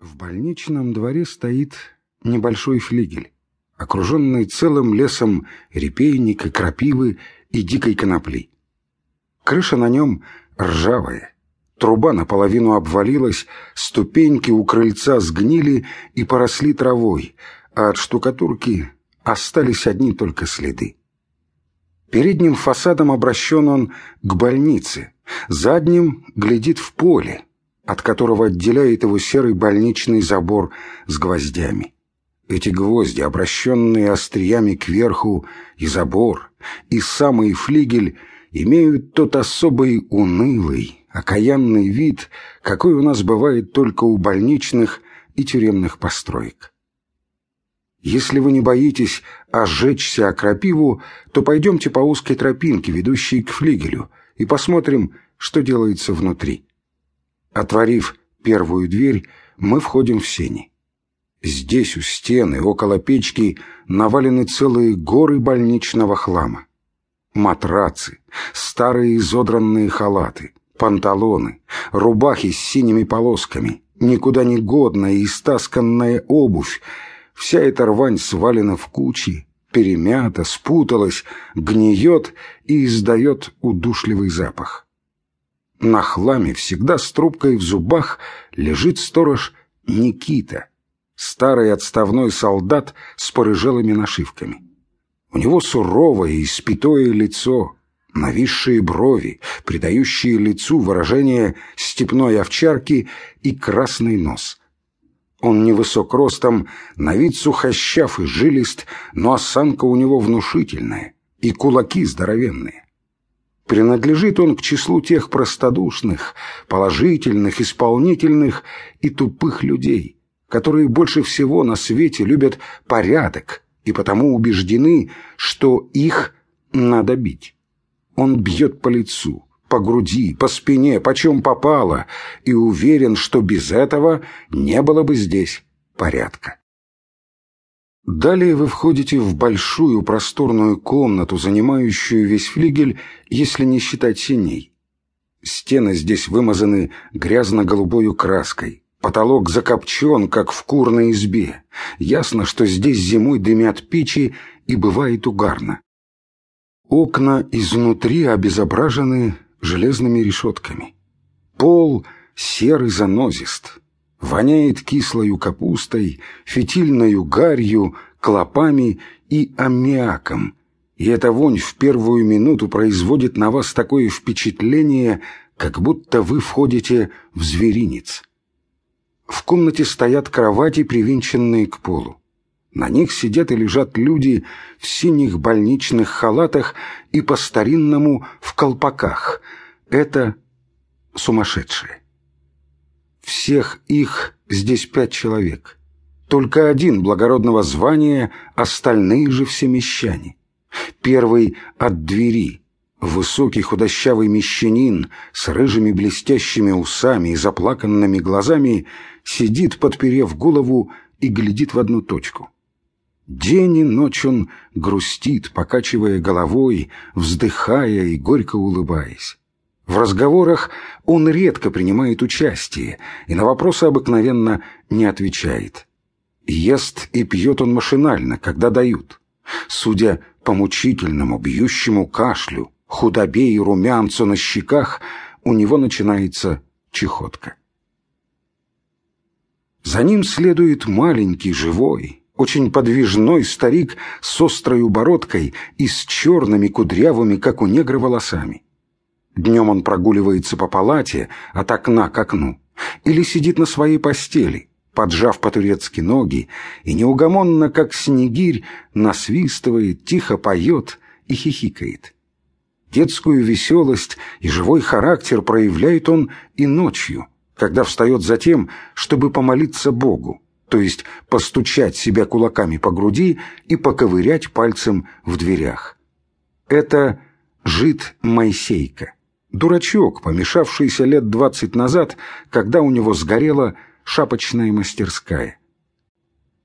В больничном дворе стоит небольшой флигель, окруженный целым лесом репейника, крапивы и дикой конопли. Крыша на нем ржавая, труба наполовину обвалилась, ступеньки у крыльца сгнили и поросли травой, а от штукатурки остались одни только следы. Передним фасадом обращен он к больнице, задним глядит в поле, от которого отделяет его серый больничный забор с гвоздями. Эти гвозди, обращенные остриями кверху, и забор, и самый флигель, имеют тот особый унылый, окаянный вид, какой у нас бывает только у больничных и тюремных построек. Если вы не боитесь ожечься о крапиву, то пойдемте по узкой тропинке, ведущей к флигелю, и посмотрим, что делается внутри. Отворив первую дверь, мы входим в сени. Здесь у стены, около печки, навалены целые горы больничного хлама. Матрацы, старые изодранные халаты, панталоны, рубахи с синими полосками, никуда не годная и стасканная обувь. Вся эта рвань свалена в кучи, перемята, спуталась, гниет и издает удушливый запах. На хламе всегда с трубкой в зубах лежит сторож Никита, старый отставной солдат с порыжелыми нашивками. У него суровое и спитое лицо, нависшие брови, придающие лицу выражение степной овчарки и красный нос. Он невысок ростом, на вид сухощав и жилист, но осанка у него внушительная, и кулаки здоровенные. Принадлежит он к числу тех простодушных, положительных, исполнительных и тупых людей, которые больше всего на свете любят порядок и потому убеждены, что их надо бить. Он бьет по лицу, по груди, по спине, почем попало, и уверен, что без этого не было бы здесь порядка. Далее вы входите в большую просторную комнату, занимающую весь флигель, если не считать синей. Стены здесь вымазаны грязно-голубою краской. Потолок закопчен, как в курной избе. Ясно, что здесь зимой дымят печи и бывает угарно. Окна изнутри обезображены железными решетками. Пол серый занозист. Воняет кислою капустой, фитильною гарью, клопами и аммиаком. И эта вонь в первую минуту производит на вас такое впечатление, как будто вы входите в зверинец. В комнате стоят кровати, привинченные к полу. На них сидят и лежат люди в синих больничных халатах и по-старинному в колпаках. Это сумасшедшие. Всех их здесь пять человек. Только один благородного звания, остальные же все мещане. Первый от двери. Высокий худощавый мещанин с рыжими блестящими усами и заплаканными глазами сидит, подперев голову, и глядит в одну точку. День и ночь он грустит, покачивая головой, вздыхая и горько улыбаясь. В разговорах он редко принимает участие и на вопросы обыкновенно не отвечает. Ест и пьет он машинально, когда дают. Судя по мучительному, бьющему кашлю, худобе и румянцу на щеках, у него начинается чехотка. За ним следует маленький, живой, очень подвижной старик с острой бородкой и с черными кудрявыми, как у негра, волосами. Днем он прогуливается по палате от окна к окну или сидит на своей постели, поджав по-турецки ноги, и неугомонно, как снегирь, насвистывает, тихо поет и хихикает. Детскую веселость и живой характер проявляет он и ночью, когда встает за тем, чтобы помолиться Богу, то есть постучать себя кулаками по груди и поковырять пальцем в дверях. Это жид Моисейка. Дурачок, помешавшийся лет двадцать назад, когда у него сгорела шапочная мастерская.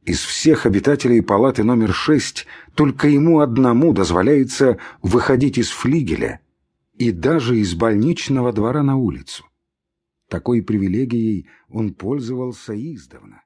Из всех обитателей палаты номер шесть только ему одному дозволяется выходить из флигеля и даже из больничного двора на улицу. Такой привилегией он пользовался издавна.